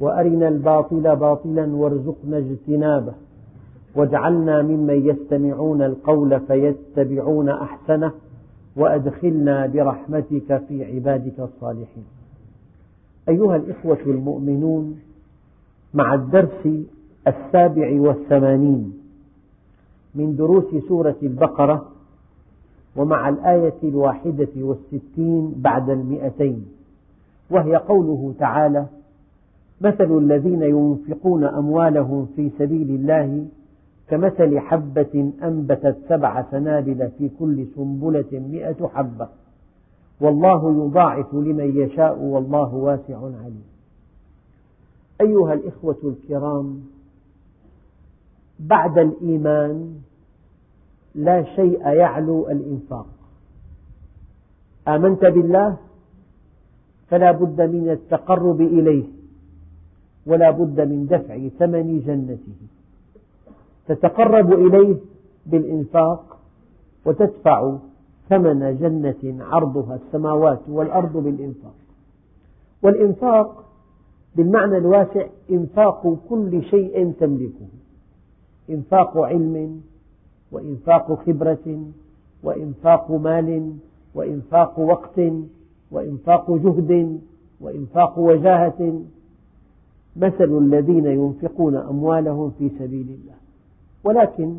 وأرنا الباطل باطلا وارزقنا اجتنابه. واجعلنا ممن يستمعون القول فيتبعون أحسنه وأدخلنا برحمتك في عبادك الصالحين. أيها الإخوة المؤمنون مع الدرس السابع والثمانين من دروس سورة البقرة ومع الآية الواحدة والستين بعد المئتين وهي قوله تعالى مثل الذين ينفقون أموالهم في سبيل الله كمثل حبة أنبتت سبع سنابل في كل سنبلة مئة حبة. والله يضاعف لمن يشاء والله واسع عليم. أيها الإخوة الكرام بعد الإيمان لا شيء يعلو الإنفاق. آمنت بالله؟ فلا بد من التقرب إليه. ولا بد من دفع ثمن جنته. تتقرب إليه بالإنفاق وتدفع ثمن جنة عرضها السماوات والأرض بالإنفاق. والإنفاق بالمعنى الواسع إنفاق كل شيء تملكه. إنفاق علم وإنفاق خبرة وإنفاق مال وإنفاق وقت وإنفاق جهد وإنفاق وجاهة مثل الذين ينفقون أموالهم في سبيل الله. ولكن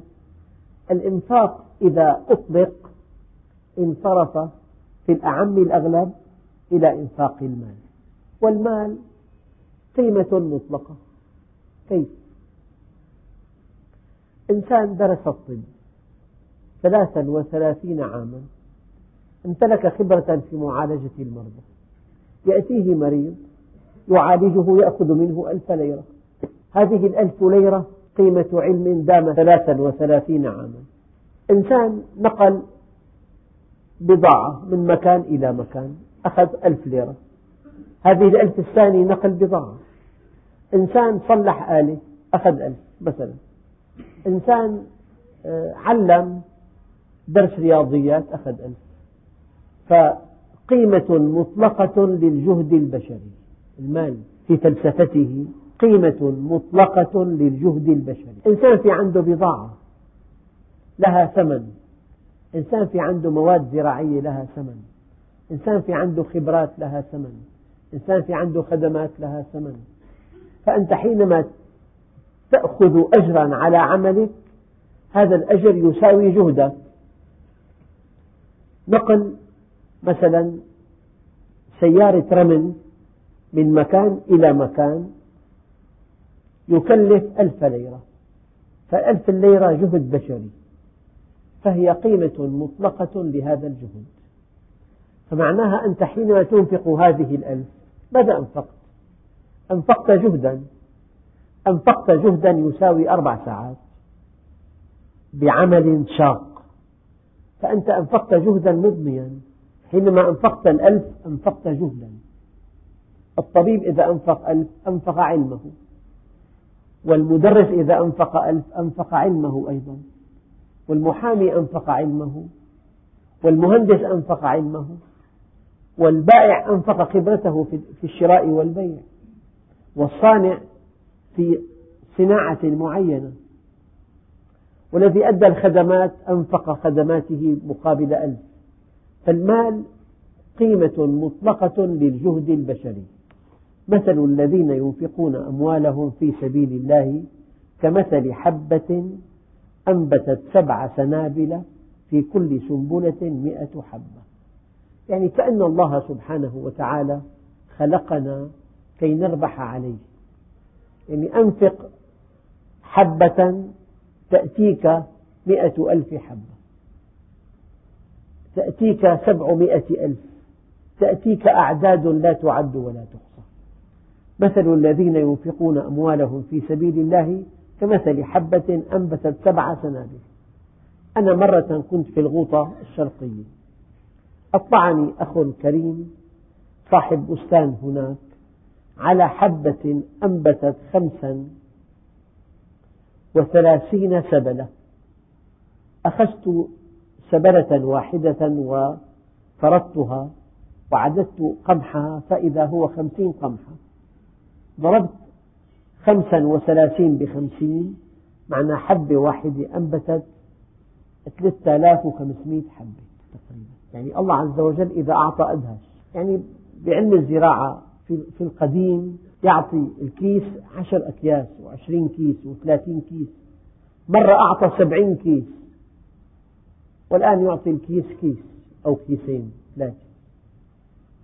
الإنفاق إذا أطلق انصرف في الأعم الأغلب إلى إنفاق المال. والمال قيمة مطلقة. كيف؟ إنسان درس الطب ثلاثا وثلاثين عاما امتلك خبرة في معالجة المرضى يأتيه مريض يعالجه يأخذ منه ألف ليرة. هذه الألف ليرة قيمة علم دام ثلاثا وثلاثين عاما. إنسان نقل بضاعة من مكان إلى مكان أخذ ألف ليرة. هذه الألف الثاني نقل بضاعة. إنسان صلح آلة أخذ ألف مثلا. إنسان آه، علم درس رياضيات أخذ ألف. فقيمة مطلقة للجهد البشري. المال في فلسفته قيمة مطلقة للجهد البشري. إنسان في عنده بضاعة لها ثمن. إنسان في عنده مواد زراعية لها ثمن. إنسان في عنده خبرات لها ثمن. إنسان في عنده خدمات لها ثمن. فأنت حينما تأخذ أجرا على عملك هذا الأجر يساوي جهدك. نقل مثلا سيارة رمل من مكان إلى مكان يكلف ألف ليرة فألف الليرة جهد بشري فهي قيمة مطلقة لهذا الجهد. فمعناها أنت حينما تنفق هذه الألف ماذا أنفقت؟ أنفقت جهدا أنفقت جهدا يساوي أربع ساعات بعمل شاق. فأنت أنفقت جهدا مضنيا حينما أنفقت الألف أنفقت جهدا. الطبيب إذا أنفق ألف أنفق علمه والمدرس إذا أنفق ألف أنفق علمه أيضا والمحامي أنفق علمه والمهندس أنفق علمه والبائع أنفق خبرته في الشراء والبيع والصانع في صناعة معينة. والذي أدى الخدمات أنفق خدماته مقابل ألف. فالمال قيمة مطلقة للجهد البشري. مثل الذين ينفقون أموالهم في سبيل الله كمثل حبة أنبتت سبع سنابل في كل سنبلة مئة حبة. يعني كأن الله سبحانه وتعالى خلقنا كي نربح عليه. يعني أنفق حبة تأتيك مئة ألف حبة. تأتيك سبعمائة ألف. تأتيك أعداد لا تعد ولا تحصى مثل الذين ينفقون أموالهم في سبيل الله كمثل حبة أنبتت سبع سنابل. أنا مرة كنت في الغوطة الشرقية. أطلعني أخ كريم صاحب بستان هناك على حبة أنبتت خمسا وثلاثين سبلة. أخذت سبلة واحدة وفرضتها وعددت قمحها فإذا هو خمسين قمحة. ضربت خمسا وثلاثين بخمسين معنى حبة واحدة أنبتت ثلاثة آلاف وخمسمائة حبة تقريبا. يعني الله عز وجل إذا أعطى أدهش يعني بعلم الزراعة في القديم يعطي الكيس عشر أكياس وعشرين كيس وثلاثين كيس مرة أعطى سبعين كيس والآن يعطي الكيس كيس أو كيسين ثلاثة.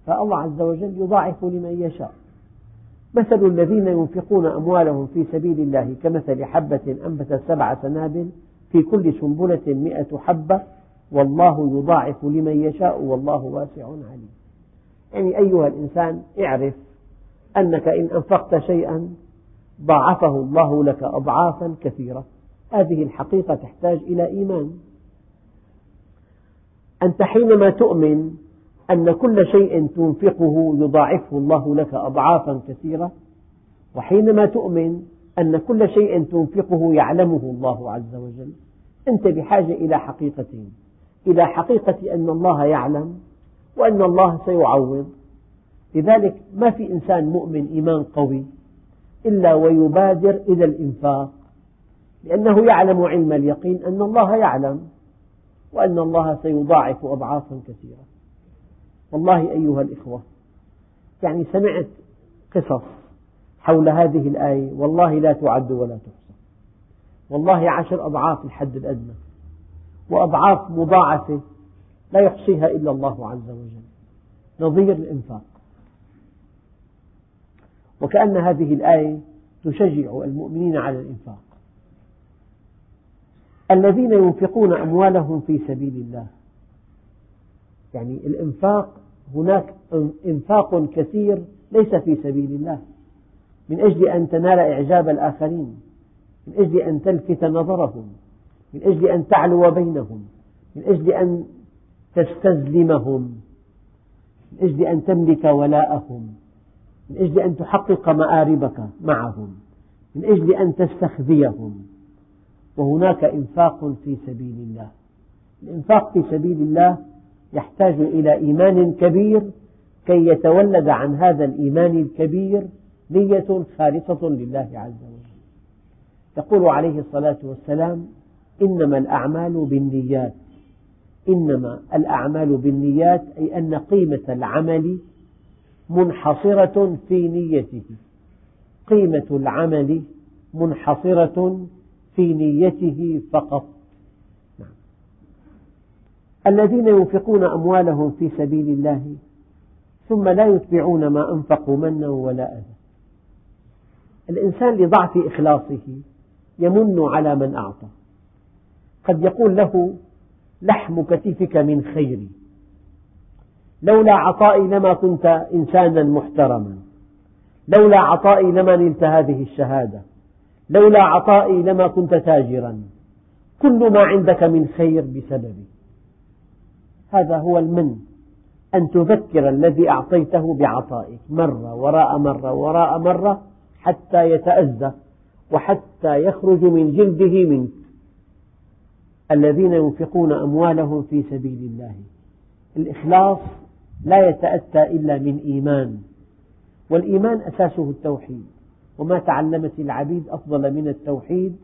فالله عز وجل يضاعف لمن يشاء. مثل الذين ينفقون أموالهم في سبيل الله كمثل حبة أنبتت سبع سنابل في كل سنبلة مئة حبة والله يضاعف لمن يشاء والله واسع عليم. يعني أيها الإنسان اعرف أنك إن أنفقت شيئا ضاعفه الله لك أضعافا كثيرة. هذه الحقيقة تحتاج إلى إيمان. أنت حينما تؤمن أن كل شيء تنفقه يضاعفه الله لك أضعافا كثيرة وحينما تؤمن أن كل شيء تنفقه يعلمه الله عز وجل أنت بحاجة إلى حقيقتين. إلى حقيقة أن الله يعلم وأن الله سيعوض. لذلك ما في إنسان مؤمن إيمان قوي إلا ويبادر إلى الإنفاق لأنه يعلم علم اليقين أن الله يعلم وأن الله سيضاعف أضعافا كثيرة. والله أيها الإخوة يعني سمعت قصص حول هذه الآية والله لا تعد ولا تحصى. والله عشر أضعاف الحد الأدنى وأضعاف مضاعفة لا يحصيها إلا الله عز وجل. نظير الإنفاق. وكأن هذه الآية تشجع المؤمنين على الإنفاق. الذين ينفقون أموالهم في سبيل الله. يعني الإنفاق هناك إنفاق كثير ليس في سبيل الله. من أجل أن تنال إعجاب الآخرين من أجل أن تلفت نظرهم من أجل أن تعلو بينهم من أجل أن تستزلمهم من أجل أن تملك ولاءهم من أجل أن تحقق مآربك معهم من أجل أن تستخذيهم وهناك إنفاق في سبيل الله. الإنفاق في سبيل الله يحتاج إلى إيمان كبير كي يتولد عن هذا الإيمان الكبير نية خالصة لله عز وجل. يقول عليه الصلاة والسلام إنما الأعمال بالنيات. إنما الأعمال بالنيات أي أن قيمة العمل منحصرة في نيته. قيمة العمل منحصرة في نيته فقط. الذين ينفقون أموالهم في سبيل الله ثم لا يتبعون ما أنفقوا منا ولا أذى. الإنسان لضعف إخلاصه يمن على من أعطى. قد يقول له لحم كتفك من خيري لولا عطائي لما كنت إنسانا محترما. لولا عطائي لما نلت هذه الشهادة. لولا عطائي لما كنت تاجرا. كل ما عندك من خير بسببي هذا هو المن. أن تذكر الذي أعطيته بعطائك. مرة وراء مرة وراء مرة حتى يتأذى وحتى يخرج من جلده منك. الذين ينفقون أموالهم في سبيل الله. الإخلاص لا يتأتى إلا من إيمان. والإيمان أساسه التوحيد. وما تعلمت العبيد أفضل من التوحيد.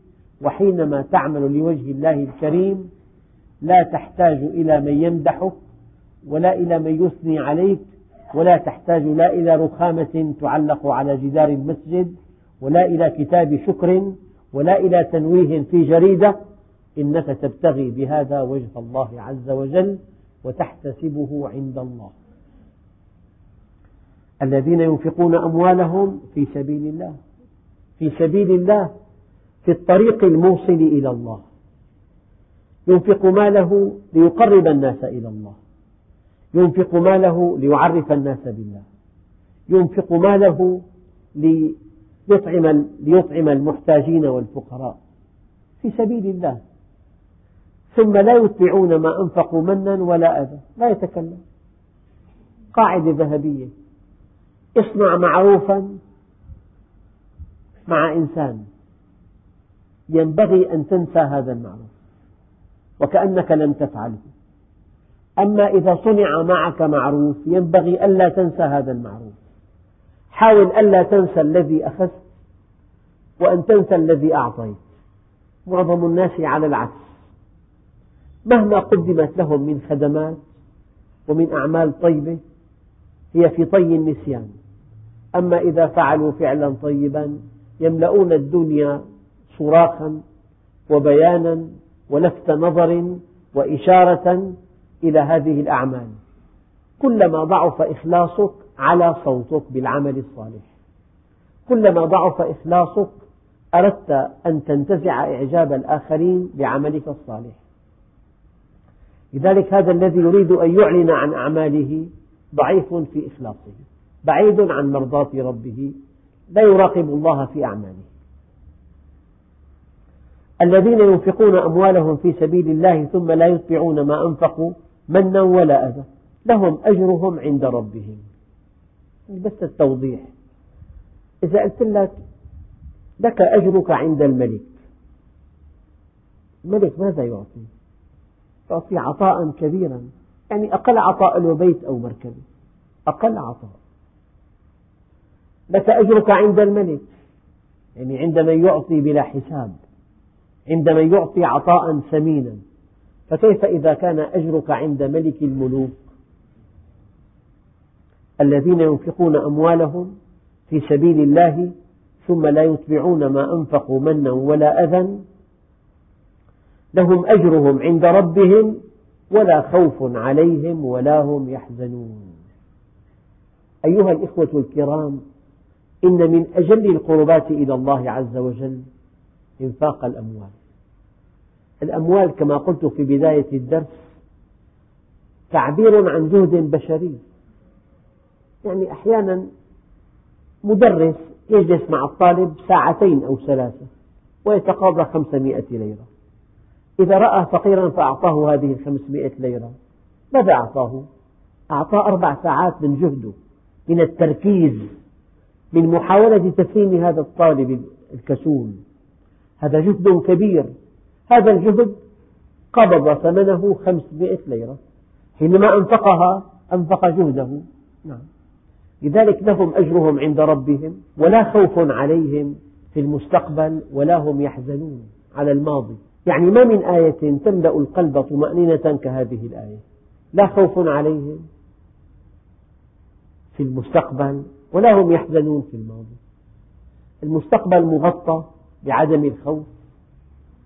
وحينما تعمل لوجه الله الكريم لا تحتاج إلى من يمدحك ولا إلى من يثني عليك ولا تحتاج لا إلى رخامة تعلق على جدار المسجد ولا إلى كتاب شكر ولا إلى تنويه في جريدة. إنك تبتغي بهذا وجه الله عز وجل وتحتسبه عند الله. الذين ينفقون أموالهم في سبيل الله في سبيل الله في الطريق الموصل إلى الله. ينفق ماله ليقرب الناس إلى الله. ينفق ماله ليعرف الناس بالله. ينفق ماله ليطعم, ليطعم المحتاجين والفقراء في سبيل الله. ثم لا يتبعون ما أنفقوا منا ولا أذى. لا يتكلم. قاعدة ذهبية. اصنع معروفا مع إنسان. ينبغي أن تنسى هذا المعروف. وكأنك لم تفعله أما إذا صنع معك معروف ينبغي ألا تنسى هذا المعروف. حاول ألا تنسى الذي أخذت وأن تنسى الذي أعطيت. معظم الناس على العكس. مهما قدمت لهم من خدمات ومن أعمال طيبة هي في طي النسيان. أما إذا فعلوا فعلا طيبا يملؤون الدنيا صراخا وبيانا ولفت نظر وإشارة إلى هذه الأعمال. كلما ضعف إخلاصك على صوتك بالعمل الصالح. كلما ضعف إخلاصك أردت أن تنتزع إعجاب الآخرين بعملك الصالح. لذلك هذا الذي يريد أن يعلن عن أعماله ضعيف في إخلاصه بعيد عن مرضاة ربه لا يراقب الله في أعماله. الذين ينفقون أموالهم في سبيل الله ثم لا يتبعون ما أنفقوا منا ولا أذى. لهم أجرهم عند ربهم. بس التوضيح. إذا قلت لك لك أجرك عند الملك. الملك ماذا يعطي؟ يعطي عطاء كبيرا. يعني أقل عطاء له بيت أو مركبة أقل عطاء. لك أجرك عند الملك. يعني عند من يعطي بلا حساب. عند من يعطي عطاء ثمينا فكيف إذا كان أجرك عند ملك الملوك؟ الذين ينفقون أموالهم في سبيل الله ثم لا يتبعون ما أنفقوا منا ولا أذى لهم أجرهم عند ربهم ولا خوف عليهم ولا هم يحزنون. أيها الإخوة الكرام إن من أجل القربات إلى الله عز وجل إنفاق الأموال. الأموال كما قلت في بداية الدرس تعبير عن جهد بشري. يعني أحيانا مدرس يجلس مع الطالب ساعتين أو ثلاثة ويتقاضى خمسمائة ليرة. إذا رأى فقيرا فأعطاه هذه الخمسمائة ليرة. ماذا أعطاه؟ أعطاه أربع ساعات من جهده من التركيز من محاولة تفهيم هذا الطالب الكسول. هذا جهد كبير. هذا الجهد قبض ثمنه خمسمائة ليرة. حينما أنفقها أنفق جهده. نعم. لذلك لهم أجرهم عند ربهم ولا خوف عليهم في المستقبل ولا هم يحزنون على الماضي. يعني ما من آية تملأ القلب طمأنينة كهذه الآية. لا خوف عليهم في المستقبل ولا هم يحزنون في الماضي. المستقبل مغطى بعدم الخوف.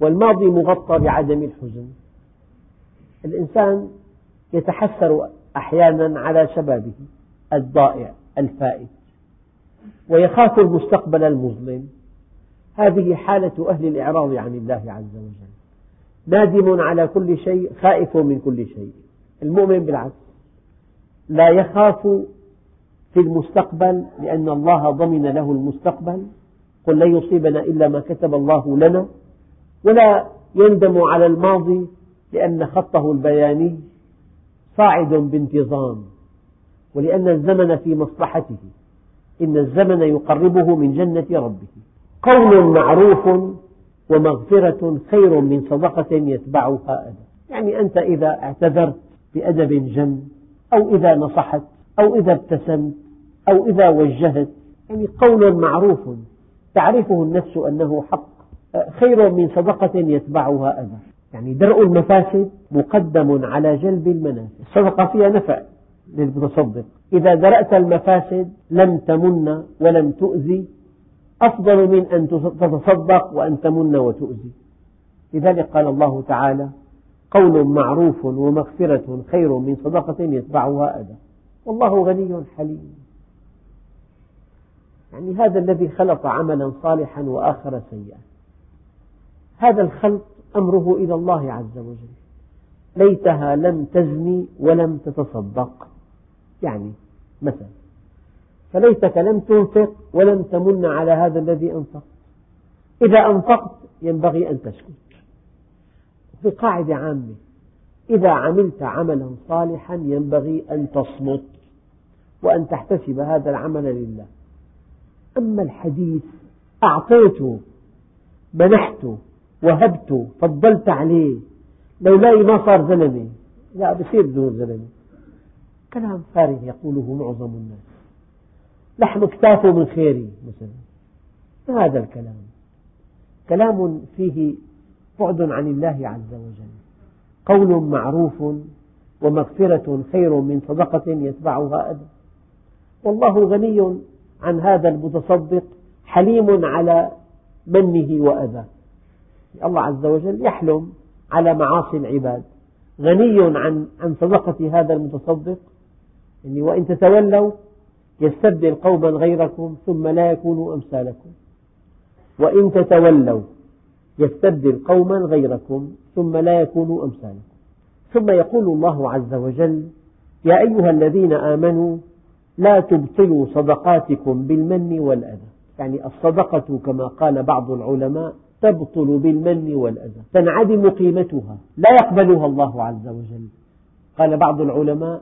والماضي مغطى بعدم الحزن. الإنسان يتحسر أحيانا على شبابه الضائع الفائت ويخاف المستقبل المظلم. هذه حالة أهل الإعراض عن الله عز وجل. نادم على كل شيء خائف من كل شيء. المؤمن بالعكس لا يخاف في المستقبل لأن الله ضمن له المستقبل. قل لن يصيبنا إلا ما كتب الله لنا. ولا يندم على الماضي لأن خطه البياني صاعد بانتظام ولأن الزمن في مصلحته. إن الزمن يقربه من جنة ربه. قول معروف ومغفرة خير من صدقة يتبعها أذى يعني أنت إذا اعتذرت بأدب جم أو إذا نصحت أو إذا ابتسمت أو إذا وجهت يعني قول معروف. تعرفه النفس أنه حق. خير من صدقة يتبعها أذى. يعني درء المفاسد مقدم على جلب المنافع الصدقة فيها نفع للمتصدق. إذا درأت المفاسد لم تمن ولم تؤذي أفضل من أن تتصدق وأن تمن وتؤذي لذلك قال الله تعالى قول معروف ومغفرة خير من صدقة يتبعها أذى. والله غني حليم. يعني هذا الذي خلق عملا صالحا وآخر سيئا. هذا الخلق أمره إلى الله عز وجل. ليتها لم تزني ولم تتصدق. يعني مثلا فليتك لم تنفق ولم تمن على هذا الذي أنفق إذا أنفقت ينبغي أن تسكت. في قاعدة عامة إذا عملت عملا صالحا ينبغي أن تصمت وأن تحتسب هذا العمل لله. أما الحديث أعطيته منحته وهبته فضلت عليه. لولاي ما صار زلمة لا بصير بدون زلمة كلام فارغ يقوله معظم الناس. لحم كتافه من خيري مثلا. ما هذا الكلام. كلام فيه بعد عن الله عز وجل. قول معروف ومغفرة خير من صدقة يتبعها أذى والله غني عن هذا المتصدق حليم على منه وأذاه الله عز وجل يحلم على معاصي العباد. غني عن عن صدقة هذا المتصدق. يعني وإن تتولوا يستبدل قوما غيركم ثم لا يكونوا أمثالكم. وإن تتولوا يستبدل قوما غيركم ثم لا يكونوا أمثالكم. ثم يقول الله عز وجل يا أيها الذين آمنوا لا تبطلوا صدقاتكم بالمن والأذى. يعني الصدقة كما قال بعض العلماء تبطل بالمن والأذى تنعدم قيمتها لا يقبلها الله عز وجل. قال بعض العلماء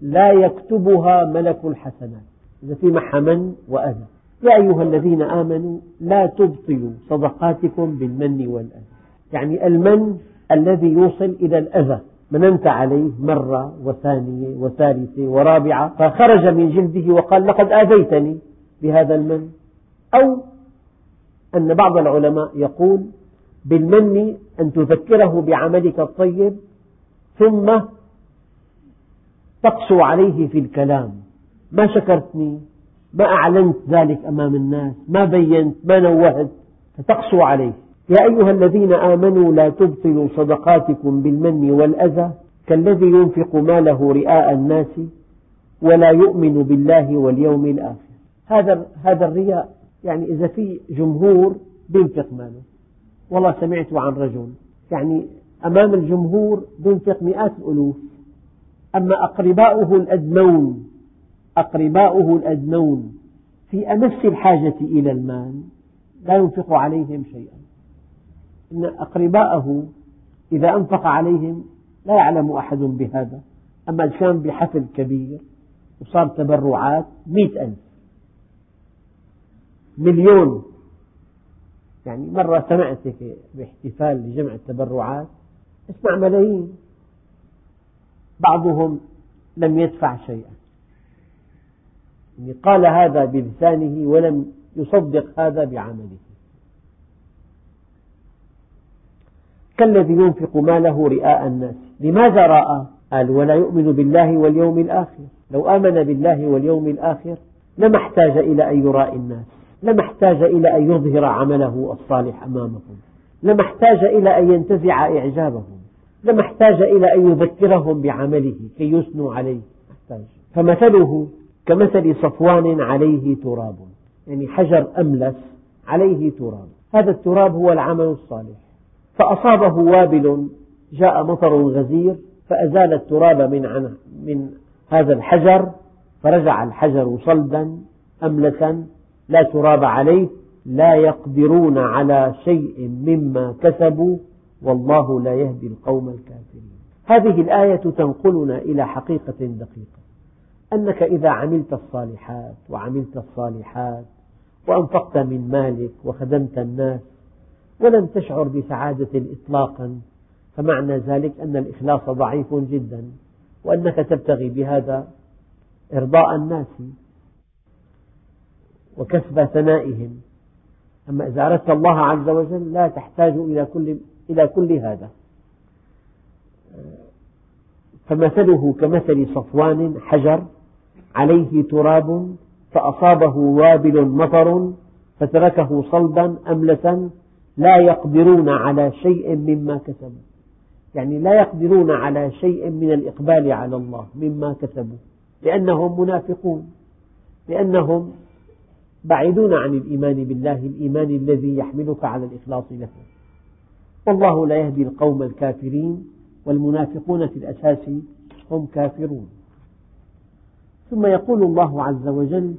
لا يكتبها ملك الحسنات. إذا في معها من وأذى. يا أيها الذين آمنوا لا تبطلوا صدقاتكم بالمن والأذى. يعني المن الذي يوصل إلى الأذى. مننت عليه مرة وثانية وثالثة ورابعة. فخرج من جلده وقال لقد آذيتني بهذا المن. أو أن بعض العلماء يقول بالمن أن تذكره بعملك الطيب ثم تقسو عليه في الكلام. ما شكرتني؟ ما أعلنت ذلك أمام الناس؟ ما بينت؟ ما نوهت؟ فتقسو عليه. يا أيها الذين آمنوا لا تبطلوا صدقاتكم بالمن والأذى كالذي ينفق ماله رئاء الناس ولا يؤمن بالله واليوم الآخر. هذا هذا الرياء يعني إذا في جمهور بينفق ماله. والله سمعت عن رجل يعني أمام الجمهور بينفق مئات الألوف. أما أقرباؤه الأدنون أقرباؤه الأدنون في أمس الحاجة إلى المال لا ينفق عليهم شيئا. إن أقرباءه إذا أنفق عليهم لا يعلم أحد بهذا. أما كان بحفل كبير وصار تبرعات مئة ألف. مليون. يعني مرة سمعت باحتفال لجمع التبرعات اسمع ملايين. بعضهم لم يدفع شيئا. يعني قال هذا بلسانه ولم يصدق هذا بعمله. كالذي ينفق ماله رئاء الناس. لماذا رأى؟ قال ولا يؤمن بالله واليوم الآخر. لو آمن بالله واليوم الآخر لما احتاج إلى أن يرائي الناس. لما احتاج إلى أن يظهر عمله الصالح أمامهم. لما احتاج إلى أن ينتزع إعجابهم. لما احتاج إلى أن يذكرهم بعمله كي يثنوا عليه. فمثله كمثل صفوان عليه تراب. يعني حجر أملس عليه تراب. هذا التراب هو العمل الصالح. فأصابه وابل جاء مطر غزير فأزال التراب من, من هذا الحجر فرجع الحجر صلدا أملسا لا تراب عليه لا يقدرون على شيء مما كسبوا والله لا يهدي القوم الكافرين. هذه الآية تنقلنا إلى حقيقة دقيقة. أنك إذا عملت الصالحات وعملت الصالحات وأنفقت من مالك وخدمت الناس ولم تشعر بسعادة إطلاقا فمعنى ذلك أن الإخلاص ضعيف جدا وأنك تبتغي بهذا إرضاء الناس. وكسب ثنائهم. أما إذا أردت الله عز وجل لا تحتاج إلى كل, إلى كل هذا. فمثله كمثل صفوان حجر عليه تراب فأصابه وابل مطر فتركه صلبا أملسا لا يقدرون على شيء مما كسبوا. يعني لا يقدرون على شيء من الإقبال على الله مما كسبوا. لأنهم منافقون. لأنهم بعيدون عن الإيمان بالله الإيمان الذي يحملك على الإخلاص له. والله لا يهدي القوم الكافرين والمنافقون في الأساس هم كافرون. ثم يقول الله عز وجل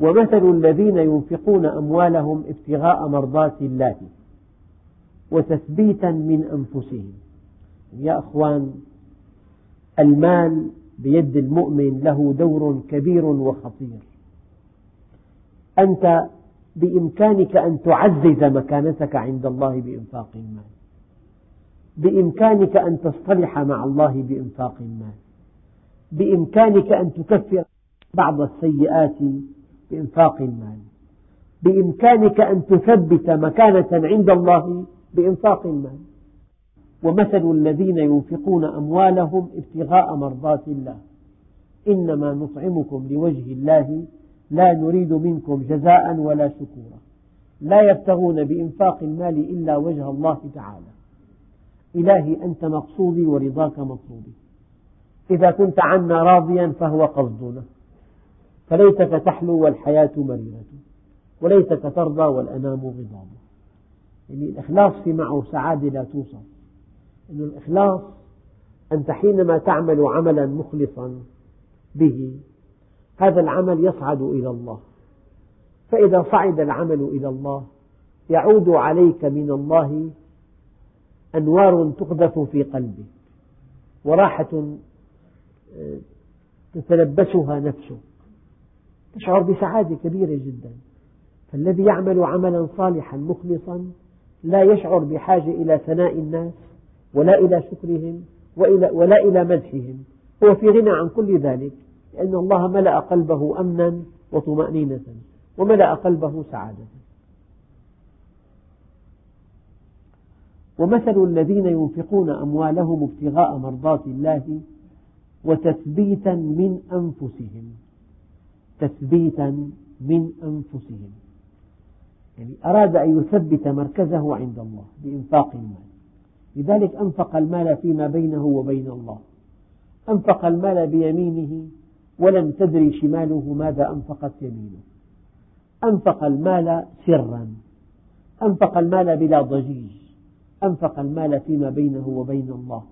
ومثل الذين ينفقون أموالهم ابتغاء مرضات الله وتثبيتا من أنفسهم. يا أخوان المال بيد المؤمن له دور كبير وخطير. أنت بإمكانك أن تعزز مكانتك عند الله بإنفاق المال بإمكانك أن تصطلح مع الله بإنفاق المال بإمكانك أن تكفر بعض السيئات بإنفاق المال بإمكانك أن تثبت مكانة عند الله بإنفاق المال ومثل الذين ينفقون أموالهم ابتغاء مرضات الله. إنما نطعمكم لوجه الله لا نريد منكم جزاء ولا شكورا. لا يبتغون بإنفاق المال إلا وجه الله تعالى. إلهي أنت مقصودي ورضاك مطلوبي. إذا كنت عنا راضيا فهو قصدنا. فليتك تحلو والحياة مريرة. وليتك ترضى والأنام غضاب. يعني الإخلاص في معه سعادة لا توصف. أن الإخلاص أنت حينما تعمل عملا مخلصا به هذا العمل يصعد إلى الله. فإذا صعد العمل إلى الله يعود عليك من الله أنوار تقذف في قلبك وراحة آه، تتلبسها نفسك. تشعر بسعادة كبيرة جدا. فالذي يعمل عملا صالحا مخلصا لا يشعر بحاجة إلى ثناء الناس ولا إلى شكرهم ولا إلى مدحهم. هو في غنى عن كل ذلك. لأن الله ملأ قلبه أمنا وطمأنينة وملأ قلبه سعادة. ومثل الذين ينفقون أموالهم ابتغاء مرضات الله وتثبيتا من أنفسهم. تثبيتا من أنفسهم. يعني أراد أن يثبت مركزه عند الله بإنفاق المال. لذلك أنفق المال فيما بينه وبين الله. أنفق المال بيمينه ولم تدري شماله ماذا أنفقت يمينه. أنفق المال سرا. أنفق المال بلا ضجيج. أنفق المال فيما بينه وبين الله.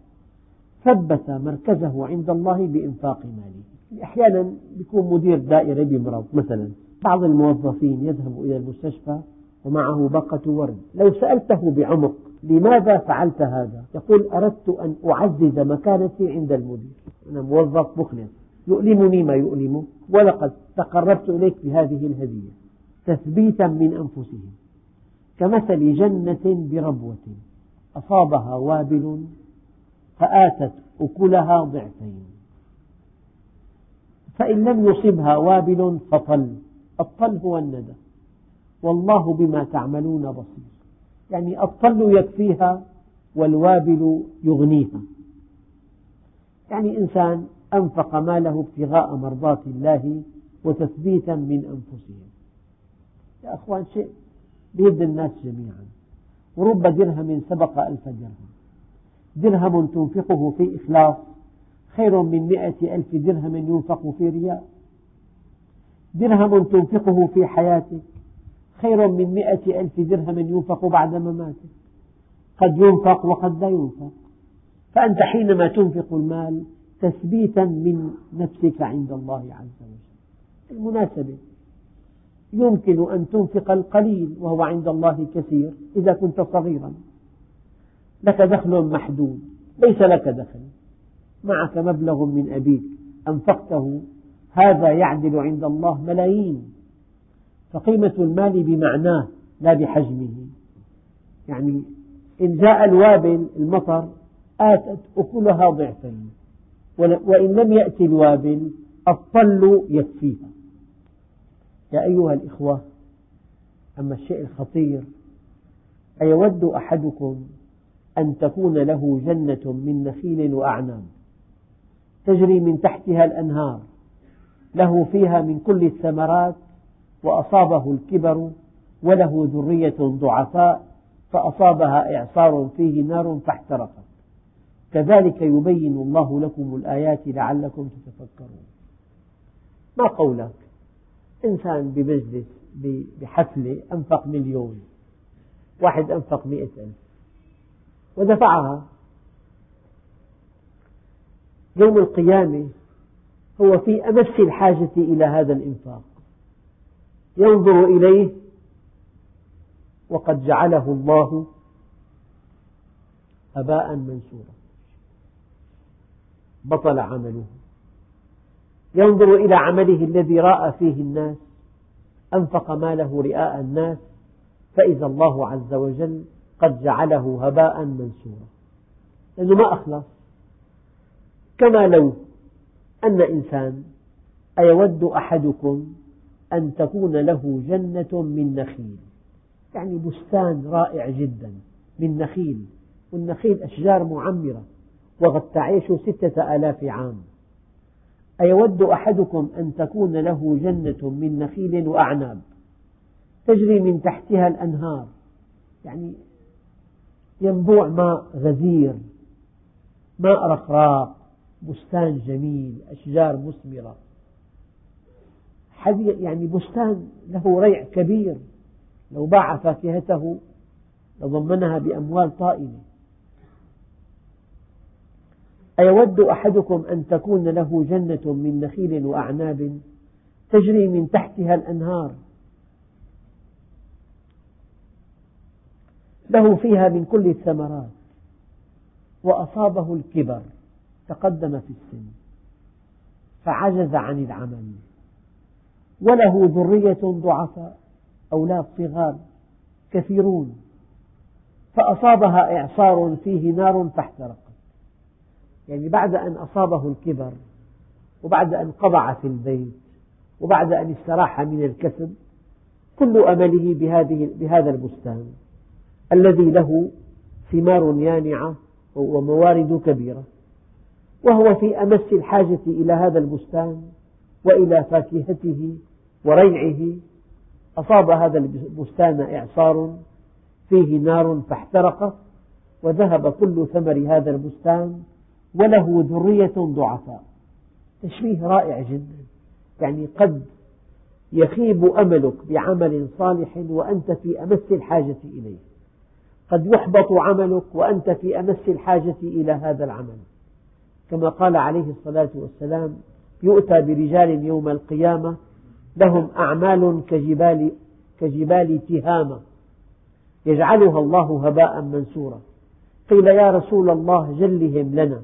ثبت مركزه عند الله بإنفاق ماله. أحيانا يكون مدير دائرة بمرض مثلا بعض الموظفين يذهب إلى المستشفى ومعه باقة ورد. لو سألته بعمق لماذا فعلت هذا؟ يقول أردت أن أعزز مكانتي عند المدير. أنا موظف مخلص. يؤلمني ما يؤلمه ولقد تقربت إليك بهذه الهدية تثبيتا من أنفسهم. كمثل جنة بربوة أصابها وابل فآتت أكلها ضعفين. فإن لم يصبها وابل فطل الطل هو الندى. والله بما تعملون بصير. يعني الطل يكفيها والوابل يغنيها. يعني إنسان أنفق ماله ابتغاء مرضات الله وتثبيتا من أنفسهم. يا أخوان شيء بيد الناس جميعا. ورب درهم سبق ألف درهم. درهم تنفقه في إخلاص. خير من مئة ألف درهم ينفق في رياء. درهم تنفقه في حياتك. خير من مئة ألف درهم ينفق بعد مماتك. قد ينفق وقد لا ينفق. فأنت حينما تنفق المال تثبيتا من نفسك عند الله عز وجل. المناسبة يمكن أن تنفق القليل وهو عند الله كثير إذا كنت صغيرا. لك دخل محدود ليس لك دخل. معك مبلغ من أبيك أنفقته هذا يعدل عند الله ملايين. فقيمة المال بمعناه لا بحجمه. يعني إن جاء الوابل المطر آتت أكلها ضعفين. وإن لم يأتي الوابل الطل يكفيها يا أيها الإخوة أما الشيء الخطير أيود أحدكم أن تكون له جنة من نخيل وأعناب تجري من تحتها الأنهار له فيها من كل الثمرات وأصابه الكبر وله ذرية ضعفاء فأصابها إعصار فيه نار فاحترقت. كذلك يبين الله لكم الآيات لعلكم تتفكرون. ما قولك؟ إنسان بمجلس بحفلة أنفق مليون واحد أنفق مئة ألف ودفعها. يوم القيامة هو في أمس الحاجة إلى هذا الإنفاق. ينظر إليه وقد جعله الله هباء منثورا بطل عمله. ينظر إلى عمله الذي رأى فيه الناس أنفق ماله رئاء الناس فإذا الله عز وجل قد جعله هباء منثورا. لأنه ما أخلص. كما لو أن إنسان أيود أحدكم أن تكون له جنة من نخيل. يعني بستان رائع جدا من نخيل والنخيل أشجار معمرة. وقد تعيش ستة آلاف عام. أيود أحدكم أن تكون له جنة من نخيل وأعناب تجري من تحتها الأنهار يعني ينبوع ماء غزير ماء رخراق بستان جميل أشجار مثمرة. يعني بستان له ريع كبير. لو باع فاكهته لضمنها بأموال طائلة. أيود أحدكم أن تكون له جنة من نخيل وأعناب تجري من تحتها الأنهار. له فيها من كل الثمرات وأصابه الكبر تقدم في السن فعجز عن العمل. وله ذرية ضعفاء أولاد صغار كثيرون فأصابها إعصار فيه نار فاحترقت يعني بعد أن أصابه الكبر وبعد أن قضع في البيت وبعد أن استراح من الكسب كل أمله بهذه بهذا البستان الذي له ثمار يانعة وموارد كبيرة وهو في أمس الحاجة إلى هذا البستان وإلى فاكهته وريعه. أصاب هذا البستان إعصار فيه نار فاحترق وذهب كل ثمر هذا البستان وله ذرية ضعفاء. تشبيه رائع جدا. يعني قد يخيب أملك بعمل صالح وأنت في أمس الحاجة إليه. قد يحبط عملك وأنت في أمس الحاجة إلى هذا العمل. كما قال عليه الصلاة والسلام يؤتى برجال يوم القيامة لهم أعمال كجبال, كجبال تهامة. يجعلها الله هباء منثورا. قيل يا رسول الله جلهم لنا.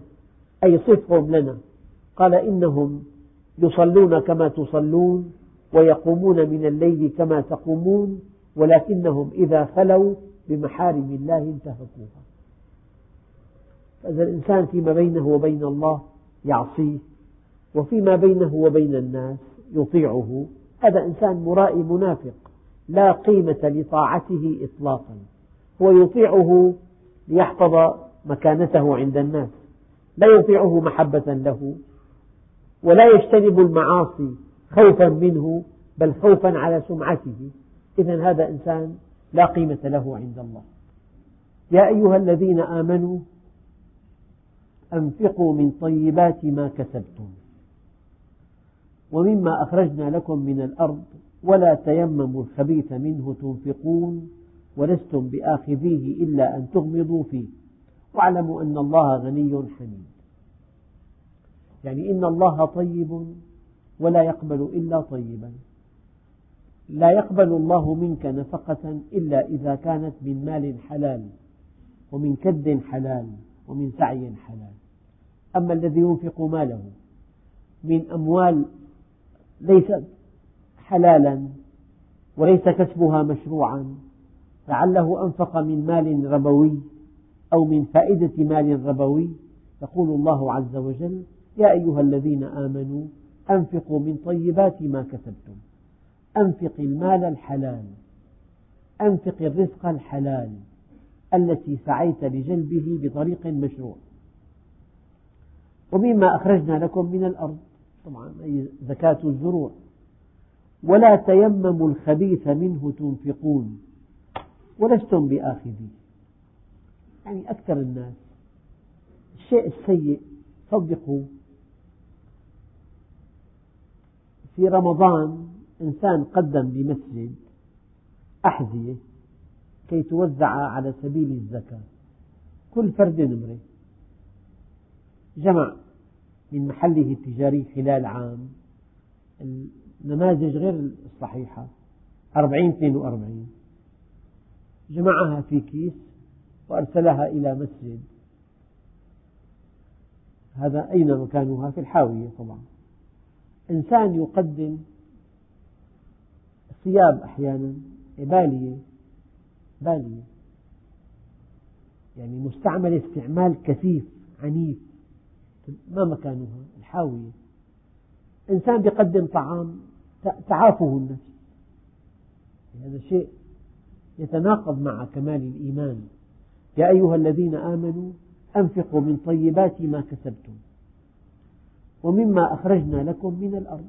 أي صفهم لنا. قال إنهم يصلون كما تصلون ويقومون من الليل كما تقومون ولكنهم إذا خلوا بمحارم الله انتهكوها. فإذا الإنسان فيما بينه وبين الله يعصيه وفيما بينه وبين الناس يطيعه. هذا إنسان مرائي منافق لا قيمة لطاعته إطلاقا. هو يطيعه ليحفظ مكانته عند الناس. لا يطيعه محبة له ولا يجتنب المعاصي خوفا منه بل خوفا على سمعته. إذا هذا إنسان لا قيمة له عند الله. يا أيها الذين آمنوا أنفقوا من طيبات ما كسبتم ومما أخرجنا لكم من الأرض ولا تيمموا الخبيث منه تنفقون ولستم بآخذيه إلا أن تغمضوا فيه. واعلموا أن الله غني حميد يعني إن الله طيب ولا يقبل إلا طيبا. لا يقبل الله منك نفقة إلا إذا كانت من مال حلال ومن كد حلال ومن سعي حلال. أما الذي ينفق ماله من أموال ليست حلالا وليس كسبها مشروعا لعله أنفق من مال ربوي أو من فائدة مال ربوي يقول الله عز وجل يا أيها الذين آمنوا أنفقوا من طيبات ما كسبتم. أنفق المال الحلال. أنفق الرزق الحلال التي سعيت لجلبه بطريق مشروع. ومما أخرجنا لكم من الأرض طبعا أي زكاة الزروع. ولا تيمموا الخبيث منه تنفقون. ولستم بآخذيه يعني أكثر الناس. الشيء السيء صدقوا. في رمضان إنسان قدم بمسجد أحذية كي توزع على سبيل الزكاة. كل فرد نمرة جمع من محله التجاري خلال عام. النماذج غير الصحيحة. أربعين اثنين وأربعين. جمعها في كيس. وأرسلها إلى مسجد. هذا أين مكانها؟ في الحاوية طبعا. إنسان يقدم ثياب أحيانا بالية بالية يعني مستعمل استعمال كثيف عنيف. ما مكانها؟ الحاوية. إنسان يقدم طعام تعافه النفس. هذا شيء يتناقض مع كمال الإيمان. يا أيها الذين آمنوا أنفقوا من طيبات ما كسبتم ومما أخرجنا لكم من الأرض.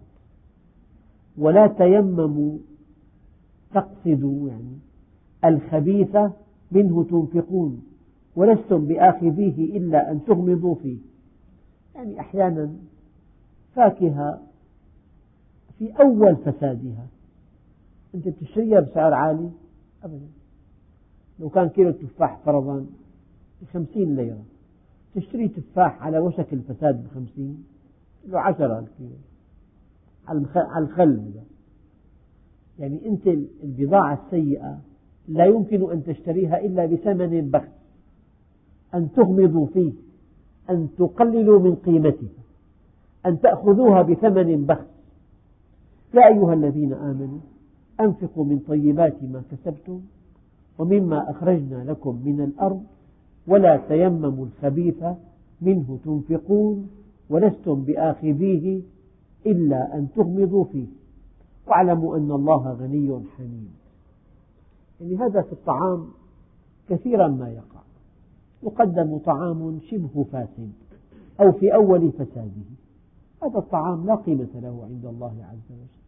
ولا تيمموا تقصدوا يعني الخبيث منه تنفقون ولستم بآخذيه إلا أن تغمضوا فيه. يعني أحيانا فاكهة في أول فسادها. أنت تشتريها بسعر عالي؟ أبدا. لو كان كيلو التفاح فرضا بخمسين ليرة. تشتري تفاح على وشك الفساد بخمسين له عشرة الكيلو. على الخل هذا يعني أنت البضاعة السيئة لا يمكن أن تشتريها إلا بثمن بخس. أن تغمضوا فيه أن تقللوا من قيمتها أن تأخذوها بثمن بخس. يا أيها الذين آمنوا أنفقوا من طيبات ما كسبتم ومما أخرجنا لكم من الأرض ولا تيمموا الخبيث منه تنفقون ولستم بآخذيه إلا أن تغمضوا فيه. واعلموا أن الله غني حميد. يعني هذا في الطعام كثيرا ما يقع. يقدم طعام شبه فاسد أو في أول فساده. هذا الطعام لا قيمة له عند الله عز وجل.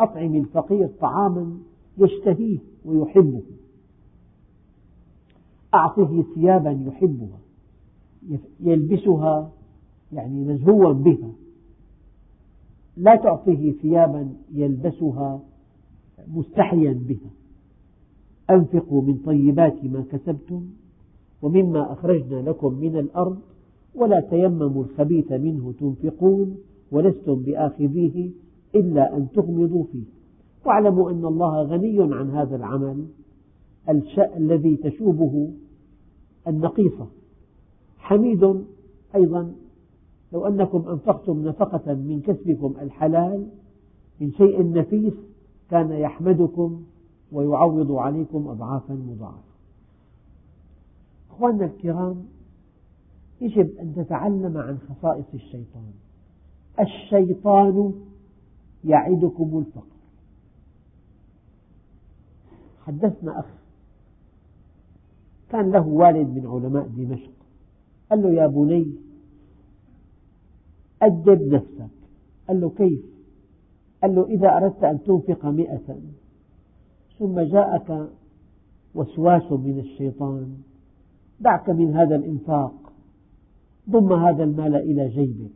أطعم الفقير طعاما يشتهيه ويحبه. أعطه ثيابا يحبها يلبسها يعني مزهوا بها. لا تعطيه ثيابا يلبسها مستحيا بها. أنفقوا من طيبات ما كسبتم ومما أخرجنا لكم من الأرض ولا تيمموا الخبيث منه تنفقون ولستم بآخذيه إلا أن تغمضوا فيه. واعلموا أن الله غني عن هذا العمل. الذي تشوبه النقيصة. حميد أيضا. لو أنكم أنفقتم نفقة من كسبكم الحلال من شيء نفيس كان يحمدكم ويعوض عليكم أضعافا مضاعفة. أخواننا الكرام يجب أن تتعلم عن خصائص الشيطان. الشيطان يعدكم الفقر. حدثنا أخ. كان له والد من علماء دمشق. قال له يا بني أدب نفسك. قال له كيف؟ قال له إذا أردت أن تنفق مئة ثم جاءك وسواس من الشيطان دعك من هذا الإنفاق ضم هذا المال إلى جيبك.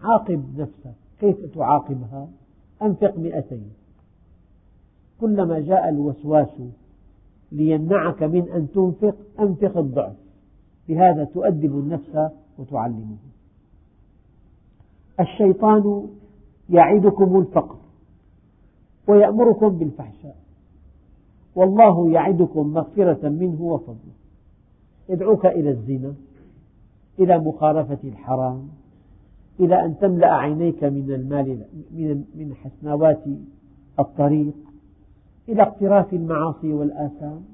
عاقب نفسك. كيف تعاقبها؟ أنفق مئتين. كلما جاء الوسواس ليمنعك من أن تنفق أنفق الضعف. بهذا تؤدب النفس وتعلمه. الشيطان يعدكم الفقر ويأمركم بالفحشاء. والله يعدكم مغفرة منه وفضله. يدعوك إلى الزنا إلى مخالفة الحرام إلى أن تملأ عينيك من المال من حسنوات الطريق. إلى اقتراف المعاصي والآثام.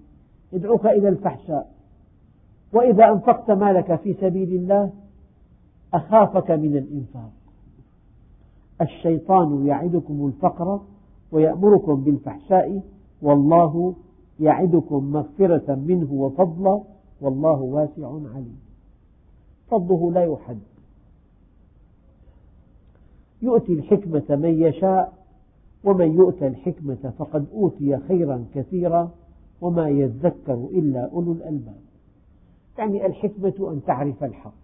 يدعوك إلى الفحشاء. وإذا أنفقت مالك في سبيل الله أخافك من الإنفاق. الشيطان يعدكم الفقر ويأمركم بالفحشاء والله يعدكم مغفرة منه وفضلا والله واسع عليم. فضله لا يحد. يؤتي الحكمة من يشاء ومن يؤتى الحكمة فقد أوتي خيرا كثيرا وما يذكر إلا أولو الألباب. يعني الحكمة أن تعرف الحق.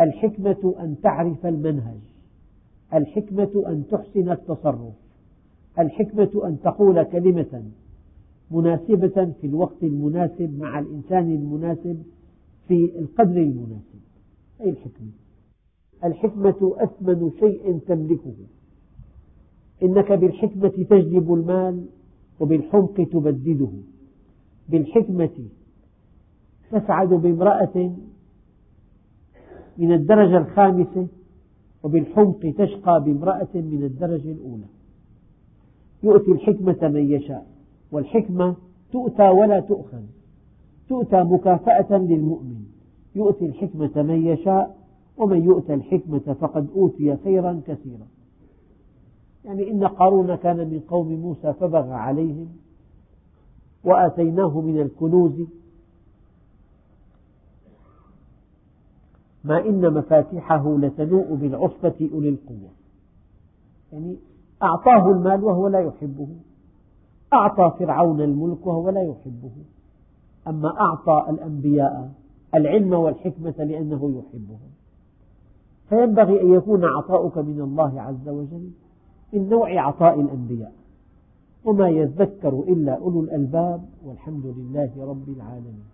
الحكمة أن تعرف المنهج. الحكمة أن تحسن التصرف. الحكمة أن تقول كلمة مناسبة في الوقت المناسب مع الإنسان المناسب في القدر المناسب. أي الحكمة؟ الحكمة أثمن شيء تملكه. إنك بالحكمة تجلب المال وبالحمق تبدده. بالحكمة تسعد بامرأة من الدرجة الخامسة وبالحمق تشقى بامرأة من الدرجة الأولى. يؤتي الحكمة من يشاء والحكمة تؤتى ولا تؤخذ. تؤتى مكافأة للمؤمن. يؤتي الحكمة من يشاء ومن يؤتى الحكمة فقد أوتي خيرا كثيرا. يعني إن قارون كان من قوم موسى فبغى عليهم وآتيناه من الكنوز. ما إن مفاتحه لتنوء بالعصبة أولي القوة. يعني أعطاه المال وهو لا يحبه. أعطى فرعون الملك وهو لا يحبه. أما أعطى الأنبياء العلم والحكمة لأنه يحبهم. فينبغي أن يكون عطاؤك من الله عز وجل. من نوع عطاء الأنبياء. وما يذكر إلا أولو الألباب والحمد لله رب العالمين.